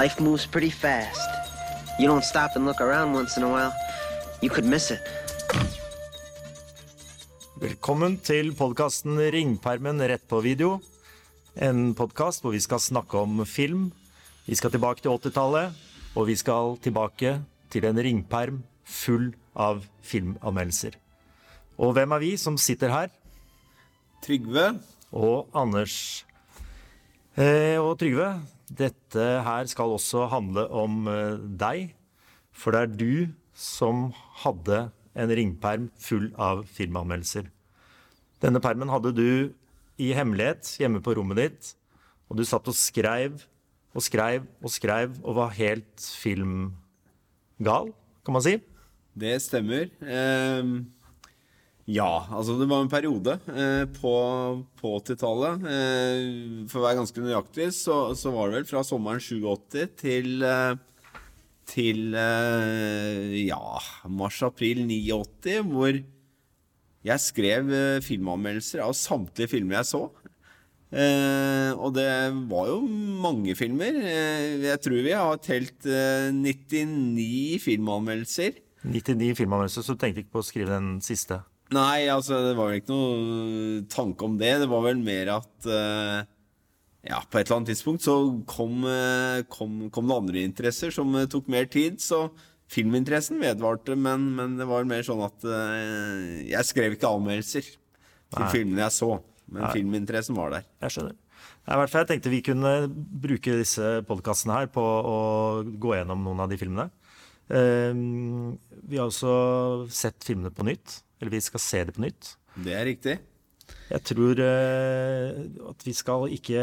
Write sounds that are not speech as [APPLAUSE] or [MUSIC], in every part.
Life moves pretty fast. You don't stop and look around once in a while, you could miss it. Velkommen til podkasten Ringpermen rett på video. En podkast hvor vi skal snakke om film. Vi skal tilbake til 80-tallet, og vi skal tilbake til en ringperm full av filmanmeldelser. Og hvem er vi som sitter her? Trygve. Og Anders. Eh, og Trygve, dette her skal også handle om eh, deg. For det er du som hadde en ringperm full av filmanmeldelser. Denne permen hadde du i hemmelighet hjemme på rommet ditt, og du satt og skreiv og skreiv og skreiv og var helt filmgal, kan man si. Det stemmer. Eh, ja, altså det var en periode eh, på, på 80-tallet. Eh, for å være ganske nøyaktig, så, så, var det vel fra sommeren 87 til eh, til eh, ja, mars-april 89, hvor jeg skrev eh, filmanmeldelser av samtlige filmer jeg så. Eh, og det var jo mange filmer. Jeg tror vi har telt eh, 99 filmanmeldelser. 99 filmanmeldelser, så du tenkte ikke på å skrive den siste? Nei, altså det var vel ikke noe tanke om det. Det var vel mer at uh, ja, på et eller annet tidspunkt så kom, uh, kom, kom det andre interesser som uh, tok mer tid. Så filminteressen vedvarte, men, men det var mer sånn at jeg skrev ikke anmeldelser til Nei. filmene jeg så. Men Nei. filminteressen var der. Jeg skjønner. I hvert fall jeg tenkte vi kunne bruke disse podkastene her på å gå gjennom noen av de filmene. Vi har også sett filmene på nytt. Eller vi skal se det på nytt. Det er riktig. Jeg tror uh, at vi skal ikke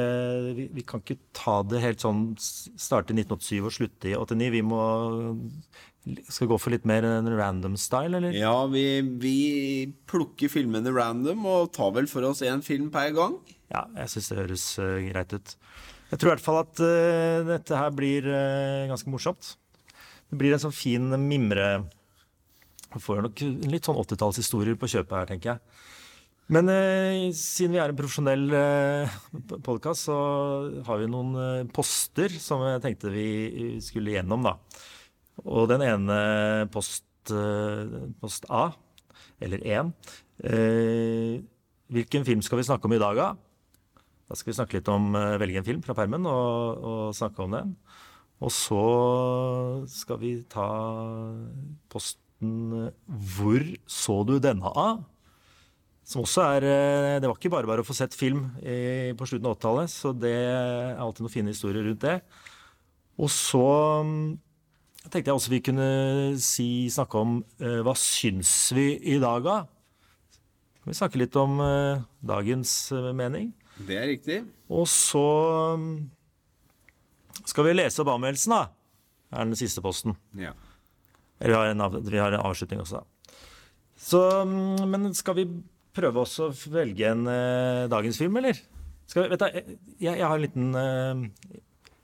vi, kan ikke ta det helt sånn starte i 1987 og slutte i 89. Vi må skal gå for litt mer en random style, eller? Ja, vi, vi plukker filmene random og tar vel for oss én film per gang. Ja, jeg syns det høres uh, greit ut. Jeg tror i hvert fall at uh, dette her blir ganske morsomt. Det blir en sånn fin mimre får nok litt sånn 80-tallshistorier på kjøpet her, tenker jeg. Men siden vi er en profesjonell eh, podkast, så har vi noen poster som jeg tenkte vi skulle gjennom, da. Og den ene post, eh, post A, eller 1 eh, Hvilken film skal vi snakke om i dag, da? Da skal vi snakke litt om eh, velge en film fra permen og, og snakke om den. Og så skal vi ta posten 'Hvor så du denne av?' Som også er Det var ikke bare bare å få sett film i, på slutten av 80-tallet, så det er alltid noen fine historier rundt det. Og så tenkte jeg også vi kunne si, snakke om uh, hva syns vi i dag, av? Kan vi snakke litt om uh, dagens uh, mening? Det er riktig. Og så um, skal vi lese opp anmeldelsen, da. Er den siste posten. Ja. Eller vi har en, vi har en avslutning også, da. Så, um, men skal vi prøve også å velge en dagens film, eller? Skal vi, vet du, jeg, jeg har en liten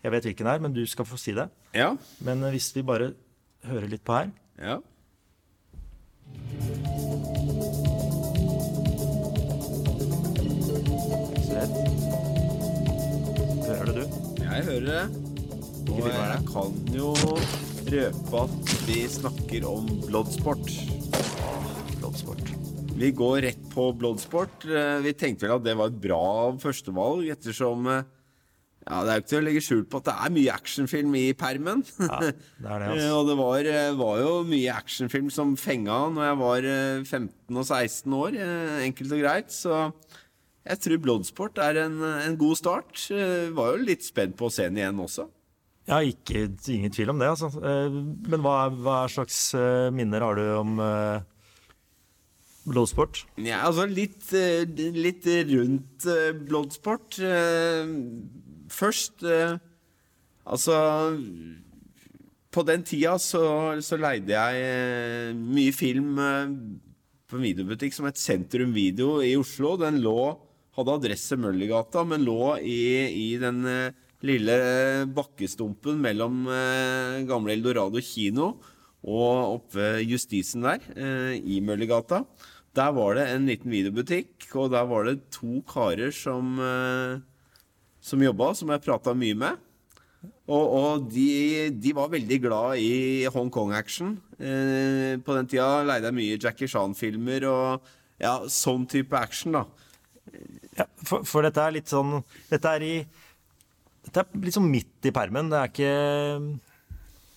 jeg vet hvilken det er, men du skal få si det. Ja. Men eh, hvis vi bare hører litt på her Ja. Hører det, du? Jeg hører det. Og jeg kan jo røpe at vi snakker om Bloodsport. Bloodsport. Vi går rett på Bloodsport. Eh, vi tenkte vel at det var et bra førstevalg, ettersom eh, ja, Det er jo ikke til å legge skjul på at det er mye actionfilm i permen. Ja, det er det, [LAUGHS] altså. og det var, eh, var, jo mye actionfilm som fenga når jeg var 15 eh, og 16 år, eh, enkelt og greit. Så jeg tror Bloodsport er en, en god start. Var jo litt spent på å se den igjen også. Ja, ikke, ingen tvil om det, altså. Men hva, hva slags minner har du om Bloodsport? Ja, altså litt, litt rundt Bloodsport først eh, Altså På den tida så, så leide jeg eh, mye film eh, på en videobutikk som het Sentrum Video i Oslo. Den lå hadde adresse Møllergata, men lå i, i den eh, lille bakkestumpen mellom eh, gamle Eldorado kino og oppe Justisen der, eh, i Møllergata. Der var det en liten videobutikk, og der var det to karer som som jobba, som jeg prata mye med. Og, og de, de var veldig glad i Hongkong-action. Eh, på den tida leide jeg mye Jackie Chan-filmer og ja, sånn type action, da. Ja, for, for dette er litt sånn Dette er i Dette er sånn midt i permen. Det er ikke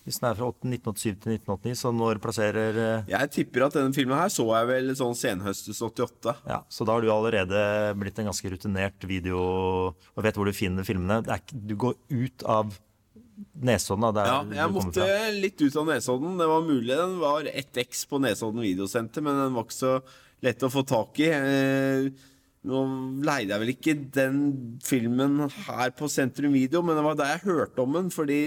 Hvis den er fra 1987 til 1989, så når plasserer eh, Jeg tipper at denne filmen her så jeg vel sånn senhøstes 88. Ja, Så da har du allerede blitt en ganske rutinert video og vet hvor du finner filmene. Det ikke, du går ut av Nesodden, da. Ja, jeg måtte fra. litt ut av Nesodden. Det var mulig den var 1X på Nesodden videosenter, men den var ikke så lett å få tak i. Eh, nå leide jeg vel ikke den filmen her på Sentrum Video, men det var da jeg hørte om den, fordi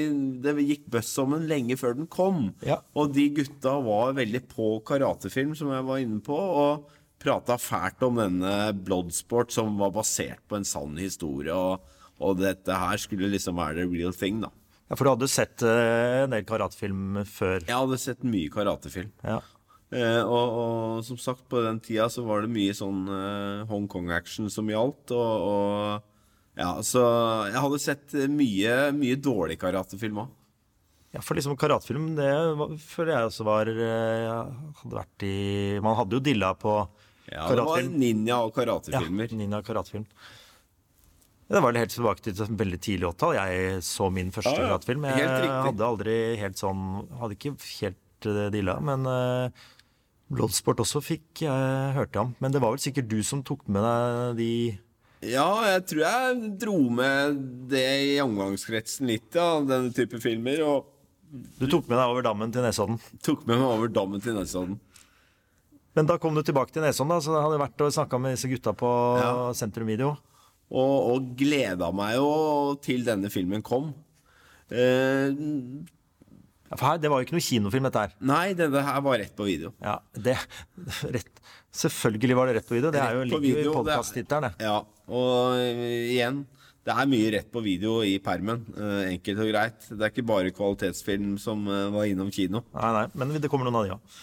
det gikk buzz om den lenge før den kom. Ja. Og de gutta var veldig på karatefilm, som jeg var inne på, og prata fælt om denne Bloodsport, som var basert på en sann historie. Og, og dette her skulle liksom være the real thing, da. Ja, For du hadde sett eh, en del karatefilm før? Jeg hadde sett mye karatefilm. Ja. Eh, og, og som sagt, på den tida så var det mye sånn eh, Hongkong-action som gjaldt. Og, og ja, så jeg hadde sett mye, mye dårlig karatefilm òg. Ja, for liksom karatefilm, det føler jeg også var eh, Hadde vært i Man hadde jo dilla på Ja, det var ninja- og karatefilmer. Ja, ninja og karatefilm. Det var vel helt tilbake til et veldig tidlig åttall. Jeg så min første Ja, ja. karatefilm. Jeg hadde aldri helt sånn Hadde ikke helt eh, dilla, men uh, Bloodsport også fikk jeg hørte om. Men det var vel sikkert du som tok med deg de Ja, jeg tror jeg dro med det i omgangskretsen litt, ja, denne type filmer. Og Du tok med deg over dammen til Nesodden. tok med meg over dammen til Nesodden. Men da kom du tilbake til Nesodden, da, så jeg hadde vært og snakka med disse gutta på Ja. Sentrum Video. Og, og gleda meg jo til denne filmen kom. Eh, For her, det var jo ikke noe kinofilm, dette her. nei, det her var rett på video. Ja, det, rett, Selvfølgelig var det rett på video. Det er jo ligger jo i det podkast-tittelen, det. Ja, og eh, igjen det er mye rett på video i permen. eh, enkelt og greit. Det er ikke bare kvalitetsfilm som eh, var innom kino. Nei, nei, men det kommer noen av de òg.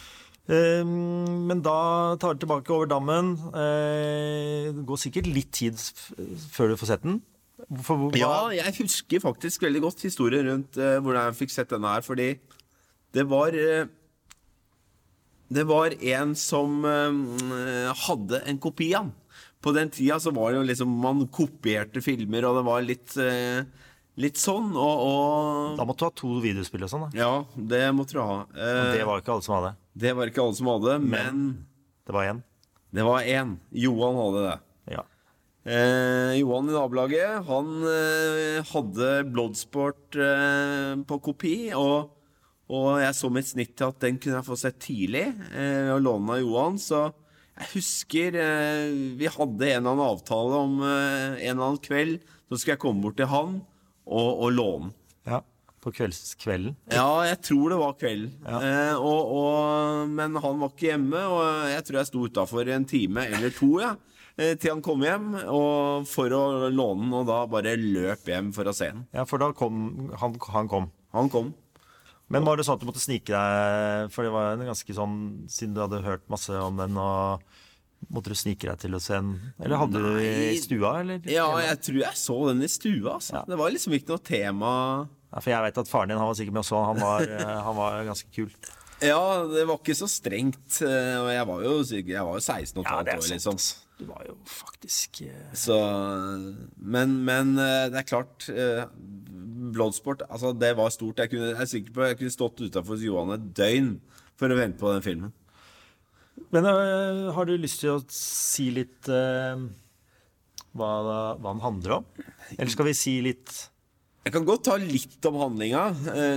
men da tar du tilbake over dammen. Det går sikkert litt tid før du får sett den. For, Ja, jeg husker faktisk veldig godt historien rundt uh, hvordan jeg fikk sett denne her, fordi det var uh, Det var en som uh, hadde en kopi av den. På den tida så var det jo liksom Man kopierte filmer, og det var litt Litt sånn, og, og Da måtte du ha to videospill og sånn. da. Ja, det måtte du ha. Men Det var ikke alle som hadde. det var ikke alle som hadde, men Det var én. det var én. Johan hadde det. Ja. Eh, Johan i nabolaget, han eh, hadde Bloodsport eh, på kopi, og, og jeg så mitt snitt til at den kunne jeg få sett tidlig, eh, og låne av Johan, så jeg husker eh, vi hadde en eller annen avtale om eh, en eller annen kveld, så skulle jeg komme bort til han og, og låne. ja. På kveldskvelden. Ja, jeg tror det var kvelden. Eh, og, men han var ikke hjemme, og jeg tror jeg sto utafor en time eller to ja, til han kom hjem og for å låne den, og da bare løp hjem for å se den. Ja, for da kom han, han kom. Han kom. Men var det sånn at du måtte snike deg For det var en ganske sånn Siden du hadde hørt masse om den, og måtte du snike deg til å se den? Eller hadde du den i stua, eller? Ja, jeg tror jeg så den i stua. Altså. Ja. Det var liksom ikke noe tema. Ja, for jeg vet at faren din han var sikkert med og så han var, eh, [LAUGHS] han var ganske kul. Ja, det var ikke så strengt. eh, Og jeg var jo, jeg var jo 16 og et Ja, halvt det er år, sant. liksom. Du var jo faktisk uh... Så Men, men eh, det er klart Bloodsport, altså det var stort. Jeg, kunne, jeg er sikker på jeg kunne stått utafor Johan et døgn for å vente på den filmen. Men uh, har du lyst til å si litt hva, hva den handler om? Eller skal vi si litt Jeg kan godt ta litt om handlinga,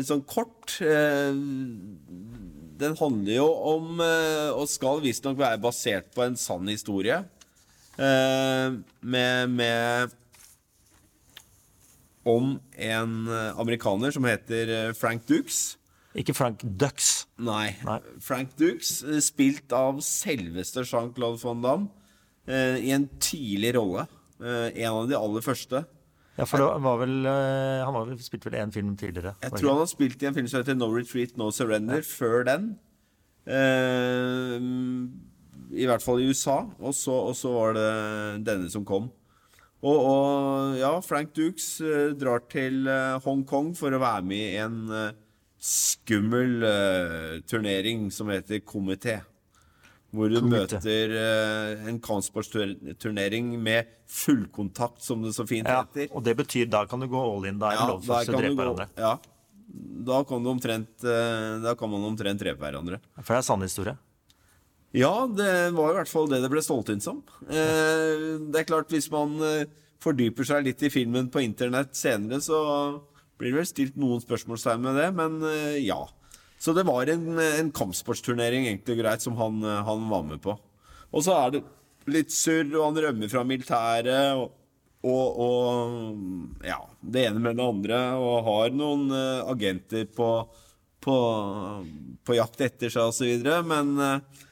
sånn kort. Den handler jo om, eh, og skal visstnok være basert på en sann historie, eh, med, med Om en eh, amerikaner som heter Frank Dukes. Ikke Frank Ducks. Nei. Nei. Frank Dukes, eh, spilt av selveste Jean-Claude Van Damme, i en tidlig rolle. En av de aller første. Ja, for var vel øh, Han var vel, spilte vel én film tidligere. Jeg tror han har spilt i en film som heter No Retreat, No Surrender før den. Uh, I hvert fall i USA. Og så, og så var det denne som kom. Og, og ja, Frank Dukes eh, drar til eh, Hongkong for å være med i en eh, skummel eh, turnering som heter Komité. Hvor du møter uh, en kampsportsturnering med fullkontakt, som det så fint Ja, heter. og det betyr da kan du gå all in. Da er det lov til å drepe hverandre. Ja, da kan, du omtrent, uh, da kan man omtrent drepe hverandre. For det er sann historie. Ja, det var i hvert fall det det ble stolt inn som. Uh, det er klart, hvis man fordyper seg litt i filmen på internett senere, så blir det vel stilt noen spørsmålstegn med det, men ja. Så det var en, en kampsportsturnering, egentlig greit, som han, han var med på. Og så er det litt surr, og han rømmer fra militæret, og, og, og ja, det ene med det andre, og har noen uh, agenter på, på, på jakt etter seg, videre, men uh,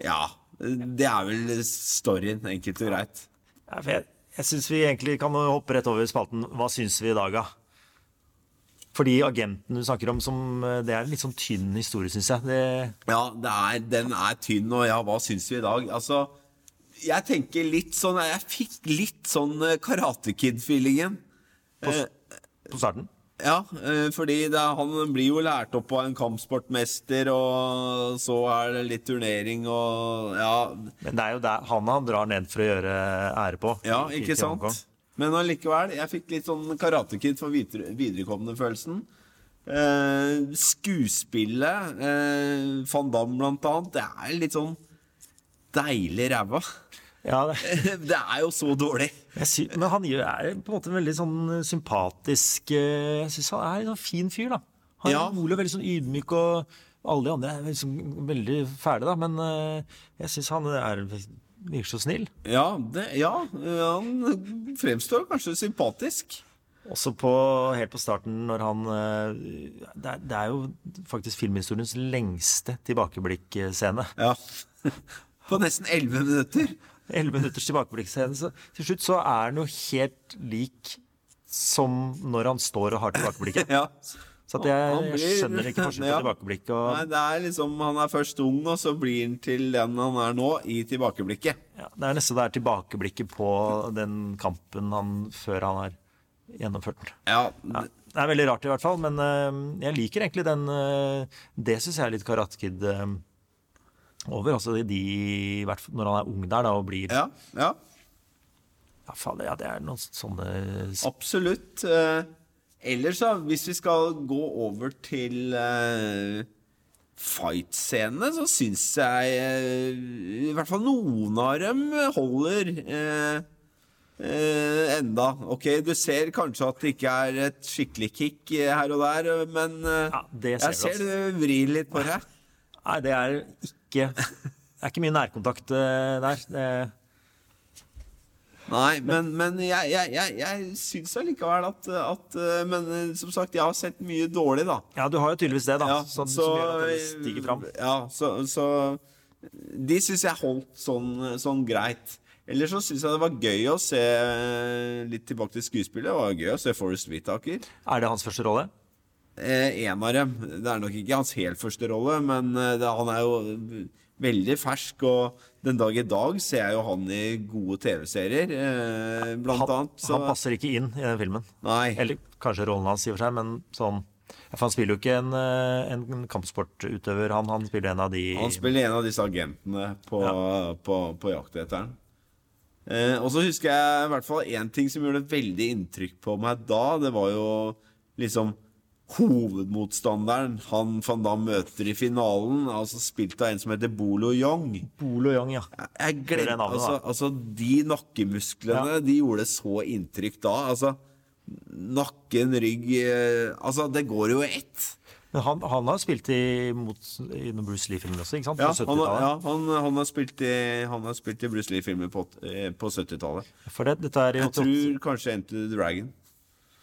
ja, det er vel storyen, enkelt og greit. Ja, jeg jeg syns vi egentlig kan hoppe rett over spalten Hva syns vi i dag, da? Fordi agenten du snakker om, som, eh, det er en litt sånn tynn historie, syns jeg. Det, Ja, det er, den er tynn, og ja, hva syns vi i dag? Altså, jeg tenker litt sånn Jeg fikk litt sånn eh, Karate Kid-feelingen. På, på starten. ja, eh, fordi det, han blir jo lært opp av en kampsportmester, og så er det litt turnering og Ja, Men det er jo der, han han drar ned for å gjøre ære på. Ja, ikke sant? Men allikevel, jeg fikk litt sånn Karate Kid for videre, viderekommende følelsen. Eh, skuespillet, eh, Van Damme blant annet, det er litt sånn deilig ræva. Ja, det, [LAUGHS] Det er jo så dårlig. sy, men han er på en måte en veldig sånn sympatisk eh, Jeg syns han er en sånn fin fyr, da. Han Ja. er rolig og veldig sånn ydmyk, og alle de andre er liksom veldig fæle, da. Men eh, jeg syns han er, virker så snill. Ja, det, ja, han fremstår kanskje sympatisk. Også på, helt på starten, når han eh, det er, det er jo faktisk filmhistoriens lengste tilbakeblikkscene. Ja. [LAUGHS] På nesten elleve minutter. 11 minutters tilbakeblikkscene. Så til slutt så er han jo helt lik som når han står og har tilbakeblikket. [LAUGHS] Ja. Så jeg, blir, jeg skjønner ikke forskjellen på Ja. tilbakeblikk Nei, det er liksom Han er først ung, og så blir han til den han er nå, i tilbakeblikket. ja, Det er nesten det er tilbakeblikket på den kampen han før han har gjennomført. Ja, Ja, det er veldig rart i hvert fall, men uh, jeg liker egentlig den uh, Det syns jeg er litt Karatkid eh, over. Altså de, når han er ung der da og blir Ja, ja, ja. faen, ja det er noen sånne Absolutt. Eh, ellers, da, hvis vi skal gå over til uh, fight-scenene, så syns jeg uh, i hvert fall noen av dem holder uh, enda. Ok, du ser kanskje at det ikke er et skikkelig kick her og der, men Ja, ser jeg ser du vrir litt på det. Nei, det er ikke Det er ikke mye nærkontakt der. Det, Nei, men, men jeg, jeg, jeg, jeg syns allikevel at, at eh, Men eh, som sagt, jeg har sett mye dårlig, da. ja, du har jo tydeligvis det, da. Ja, som, så, som gjør at det stiger fram. Ja, så, så De syns jeg holdt sånn, sånn greit. Ellers så syns jeg det var gøy å se litt tilbake til skuespillet. Det var gøy å se Forest Whitaker. Er det hans første rolle? Eh, en av dem. Det er nok ikke hans helt første rolle, men eh, det, han er jo veldig fersk. Og den dag i dag ser jeg jo han i gode TV-serier, eh, blant Han, annet. Så, han passer ikke inn i den filmen. Nei. Eller kanskje rollen hans, i og for seg, men sånn For han spiller jo ikke en, eh, en kampsportutøver, han. Han spiller en av de Han spiller en av disse agentene på, på, på jakt etter ham. Eh, og så husker jeg i hvert fall én ting som gjorde veldig inntrykk på meg da. Det var jo liksom hovedmotstanderen han van Damme møter i finalen. Altså spilt av en som heter Bolo Young. Bolo Young, ja. Jeg- Jeg altså, altså, de nakkemusklene, de gjorde så inntrykk da. Altså, nakken, rygg eh, Altså, det går jo i ett. Men han, han har spilt i, mot, i Bruce Lee-filmer også, ikke sant? Ja, han, har- 70-tallet. ja han, han, har spilt i, han har spilt i Bruce Lee-filmer på, eh, på 70-tallet. For det, dette er i Jeg tror kanskje Enter the Dragon.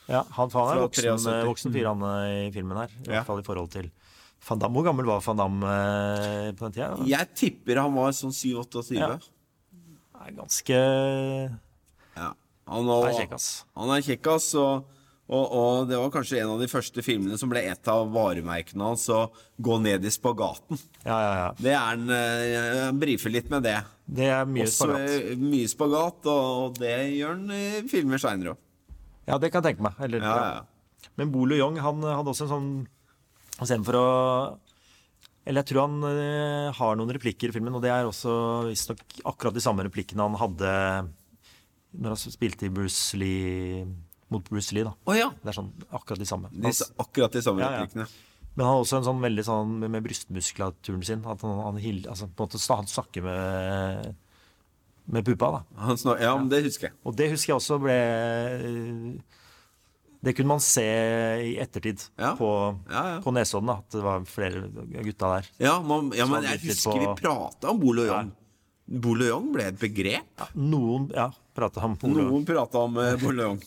Ja, han, han er voksen, 73. eh, voksen fyr, han eh, i filmen her. I Ja. hvert fall i forhold til Van Damme. Hvor gammel var Van Damme eh, på den tida? Jeg tipper han var sånn 7-28. Ja. Er ganske Ja. Han, er har- kjekk, ass. han er kjekkas, og, Og, og det var kanskje en av de første filmene som ble et av varemerkene hans å gå ned i spagaten. Ja, ja, ja. Det er en, Han brifer litt med det. Det er mye Også spagat. mye spagat, og, og det gjør han i filmer seinere òg. Ja, det kan jeg tenke meg. Eller, Ja, ja. ja. Men Bolo Young han hadde også en sånn Istedenfor å Eller jeg tror han eh, har noen replikker i filmen, og det er også visstnok akkurat de samme replikkene han hadde når han spilte i Bruce Lee mot Bruce Lee. da. Oh, ja. Det er sånn akkurat de samme. De, akkurat de samme Ja, ja. replikkene. Men han har også en sånn veldig sånn med, med brystmuskulaturen sin. At han, han, hil- altså, på en måte, han snakker med, med puppa. da. Han ja, men det husker jeg. Og det husker jeg også ble Det kunne man se i ettertid Ja. på, Ja, ja. på Nesodden. da, At det var flere gutta der. Ja, man, ja men jeg husker på- vi prata om Bolo Young. Bolo Young ble et begrep. Noen ja, prata om Polo, Noen prata om uh, Bolo Young.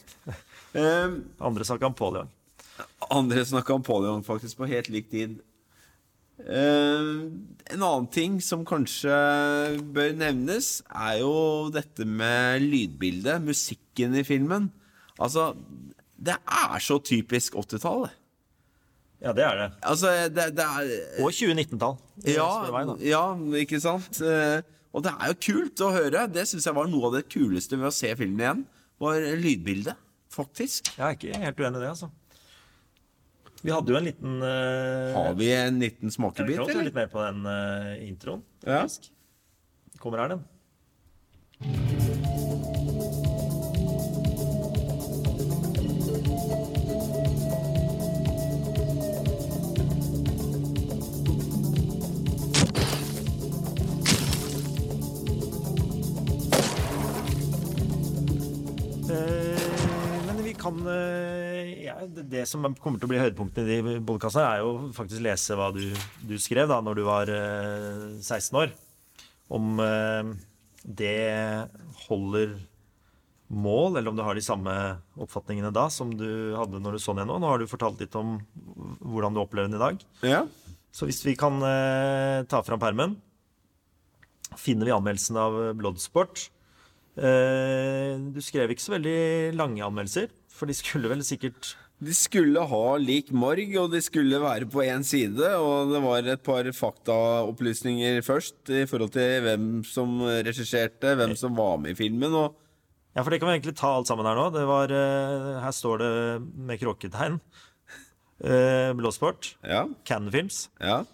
um, [LAUGHS] andre snakka om Paul Young. andre snakka om Paul Young faktisk på helt lik tid. Eh, en annen ting som kanskje bør nevnes, er jo dette med lydbildet, musikken i filmen. Altså, det er så typisk 80-tallet. Ja, det er det. Altså, det, det er Og 2019-tall. ja, ja, ikke sant? Eh, og det er jo kult å høre. Det syns jeg var noe av det kuleste ved å se filmen igjen. Var lydbildet, faktisk. Jeg er ikke helt uenig i det, altså. Vi hadde jo en liten uh, Har vi en liten Jeg smakebit, eller? litt mer på den uh, introen. Ja. Kommer her, den. Det, det som kommer til å bli høydepunktene i de bollekassene, er jo faktisk lese hva du, du skrev da når du var eh, 16 år. Om eh, det holder mål, eller om du har de samme oppfatningene da som du hadde når du så den igjen nå. Har du fortalt litt om hvordan du opplever den i dag. Ja. Så hvis vi kan eh, ta fram permen, finner vi anmeldelsen av Bloodsport. Eh, du skrev ikke så veldig lange anmeldelser, for de skulle vel sikkert De skulle ha lik morg, og de skulle være på én side. Og det var et par faktaopplysninger først i forhold til hvem som regisserte, hvem som var med i filmen. Og Ja, for det kan vi egentlig ta alt sammen her nå. Det var, eh, her står det med kråketegn. Eh, Blåsport. ja, Films. ja.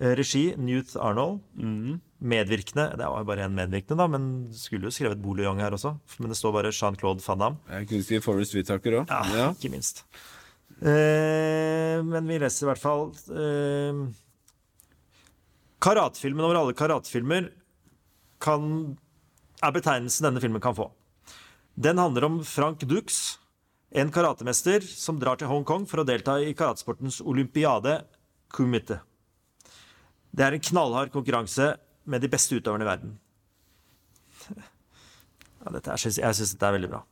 Eh, Regi Newt Arnold. Medvirkende Det var jo bare én medvirkende, da, men skulle jo skrevet Bolo Young her også. Men det står bare Jean-Claude Van Damme. Jeg kunne si Forest Whitaker òg. Ja, Ja. ikke minst. Eh, men vi leser i hvert fall eh, Karatefilmen over alle karatefilmer kan, er betegnelsen denne filmen kan få. Den handler om Frank Dux, en karatemester som drar til Hongkong for å delta i karatesportens olympiade kumite. Det er en knallhard konkurranse med de beste utøverne i verden. [LAUGHS] Ja, dette er, jeg syns dette er veldig bra.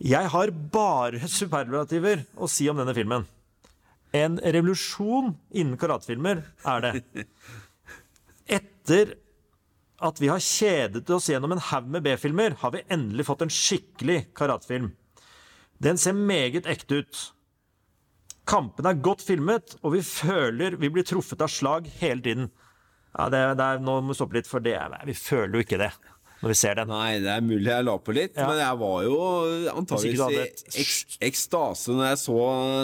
Jeg har bare [LAUGHS] superlativer å si om denne filmen. En revolusjon innen karatefilmer er det. [LAUGHS] Etter at vi har kjedet oss gjennom en haug med B-filmer, har vi endelig fått en skikkelig karatefilm. Den ser meget ekte ut. Kampene er godt filmet, og vi føler vi blir truffet av slag hele tiden. Ja, det, det er, Nå må vi stoppe litt, for det, vi føler jo ikke det når vi ser den. Nei, det er mulig jeg la på litt, Ja. men jeg var jo hadde i ek ekstase når jeg så,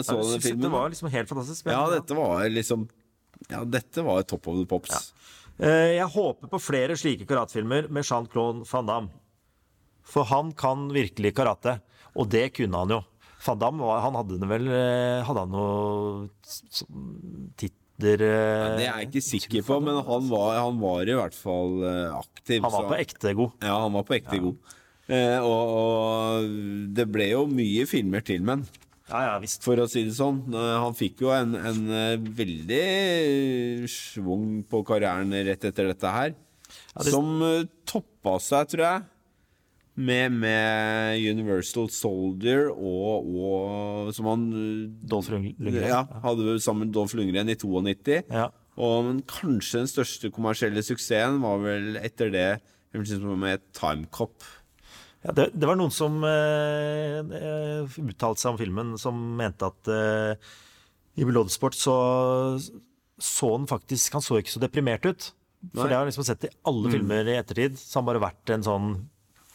så ja, denne filmen. Det var liksom helt fantastisk. men- Ja, dette var liksom Ja, dette var top of the pops. Ja. Jeg håper på flere slike karatefilmer med Jean-Claude Van Damme. For han kan virkelig karate, og det kunne han jo. Van Damme han hadde vel eh, Hadde han noe titter ja, eh, Det er jeg ikke sikker på, men han var, han var i hvert fall eh, aktiv. Han var på ekte god. Ja, han var på ekte god. Eh, og, og det ble jo mye filmer til, men Ja, ja, visst. for å si det sånn. eh, Han fikk jo en, en eh, veldig schwung på karrieren rett etter dette her. Ja, det- Som eh, toppa seg, tror jeg, med, med Universal Soldier og, og Som han eh, Dolph Lundgren. ja, hadde sammen med Dolph Lundgren i 92. Ja. Og men kanskje den største kommersielle suksessen var vel etter det med Time Cop. Ja, det, det var noen som eh, uttalte seg om filmen, som mente at eh, i Bloodsport så så han faktisk Han så ikke så deprimert ut. For Nei. det har jeg liksom sett i alle filmer i ettertid. Så han bare vært en sånn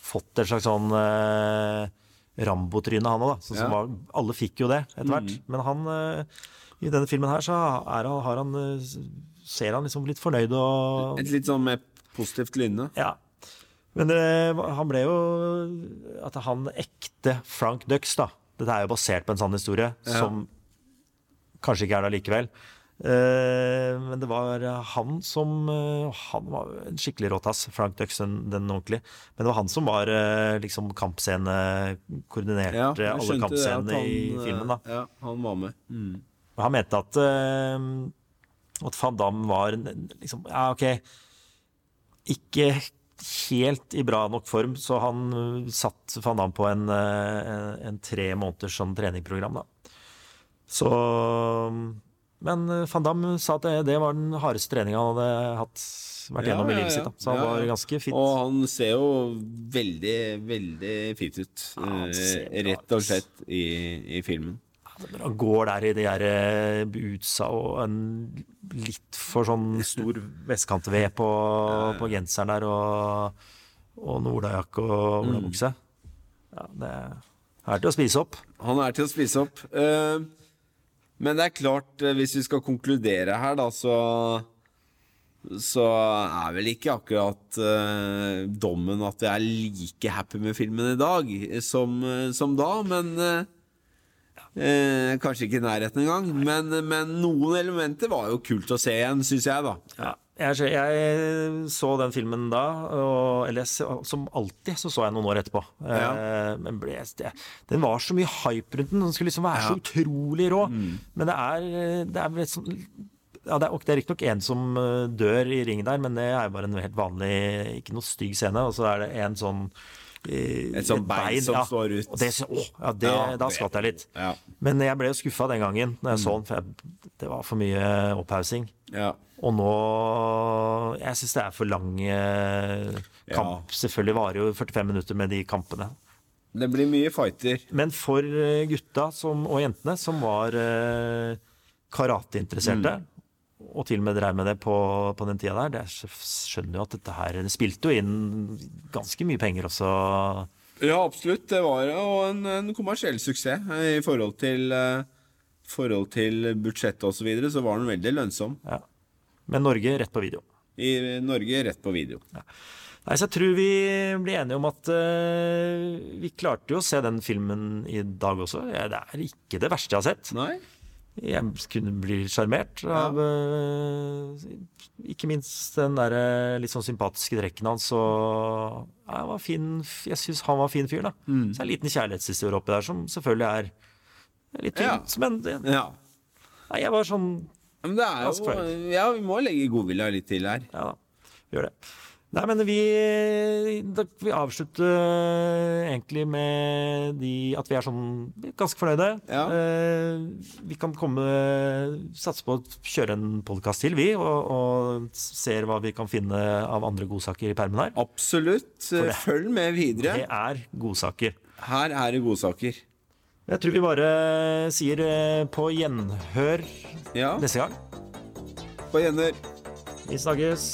Fått et slags sånn uh, Rambo-tryne, han òg, da. Som Ja. var, alle fikk jo det etter hvert. Men han uh, i denne filmen her så er har han uh, ser han liksom litt fornøyd og Et litt sånn mer positivt lynne. ja. Men han ble jo At han ekte Frank Dux, da Dette er jo basert på en sann historie, Ja. som kanskje ikke er det allikevel. Eh, men det var han som eh, Han var en skikkelig råtass, Frank Dux, den, ordentlige. ordentlig. Men det var han som var eh, liksom kampscene Koordinerte Ja, alle kampscenene i han, eh, filmen, da. Ja, han var med. Mm. Han mente at, eh, at Van Damme var liksom, Ja, OK, ikke helt i bra nok form, så han eh, satt Van Damme på en, eh, en, en tre måneders sånn treningprogram, da. Så Men eh, Van Damme sa at det, det var den hardeste treninga han hadde hatt, vært Ja, gjennom i livet sitt. da. Så han Ja, var ganske fit. Og han ser jo veldig, veldig fit ut. Ja, eh, rett og slett i, i filmen. Når han går der i de der eh, bootsa og en litt for sånn stor [LAUGHS] vestkant-V på, på genseren der, og, og olajakke og olabukse. Ja, det er til å spise opp. Han er til å spise opp. Eh, men det er klart, eh, hvis vi skal konkludere her, da, så så er vel ikke akkurat uh, dommen at jeg er like happy med filmen i dag som, eh, som da, men uh, eh, Kanskje ikke i nærheten engang. Men, men noen elementer var jo kult å se igjen, syns jeg, da. Ja, jeg, jeg så den filmen da, og, eller som alltid så så jeg noen år etterpå. Ja. Eh, men ble, det, den var så mye hype rundt den, den skulle liksom være så Ja. så utrolig rå. Men det er, det er sånn ja, det er, det er riktignok en som eh, dør i ringen der, men det er jo bare en helt vanlig, ikke noe stygg scene. Og så er det en sånn eh, Et sånt bein som står ut. Og det, å, ja, det, Ja, da skvatt jeg litt. Ja. Men jeg ble jo skuffa den gangen når jeg Mm. så den, for jeg, det var for mye opphaussing. ja. Og nå Jeg syns det er for lang kamp. kamp. Selvfølgelig varer jo 45 minutter med de kampene. Det blir mye fighter. Men for eh, gutta som, og jentene som var karateinteresserte, karateinteresserte, og til og med drev med det på, på den tida der, det er- skjønner jo at dette her Det spilte jo inn ganske mye penger også. Ja, absolutt. Det var jo en, en kommersiell suksess eh, i forhold til forhold til budsjettet osv. Så, videre, så var den veldig lønnsom. Ja. Men Norge rett på video. I Norge rett på video. Nei, så Jeg tror vi blir enige om at uh, vi klarte jo å se den filmen i dag også. Ja, det er ikke det verste jeg har sett. Nei? Jeg kunne bli sjarmert av uh, Ikke minst den der eh, litt sånn sympatiske trekken hans. Og jeg, var fin, jeg syns han var fin fyr, da. Mm. Så er det en liten kjærlighetshistorie oppi der som selvfølgelig er litt Ja. tynt. Men det, Ja. nei, jeg var sånn Men det er jo. Ja, vi må legge godvilja litt til her. Ja da, gjør det. Nei, men vi, vi avslutter eh, egentlig med de, at vi er sånn ganske fornøyde. Ja. Eh, vi kan komme satse på å kjøre en podkast til, vi, og, og ser hva vi kan finne av andre godsaker i permen her. Absolutt. det- Følg med videre. Det er godsaker. Her er det godsaker. Jeg tror vi bare sier eh, på gjenhør Ja, neste gang. på gjenhør. Vi snakkes.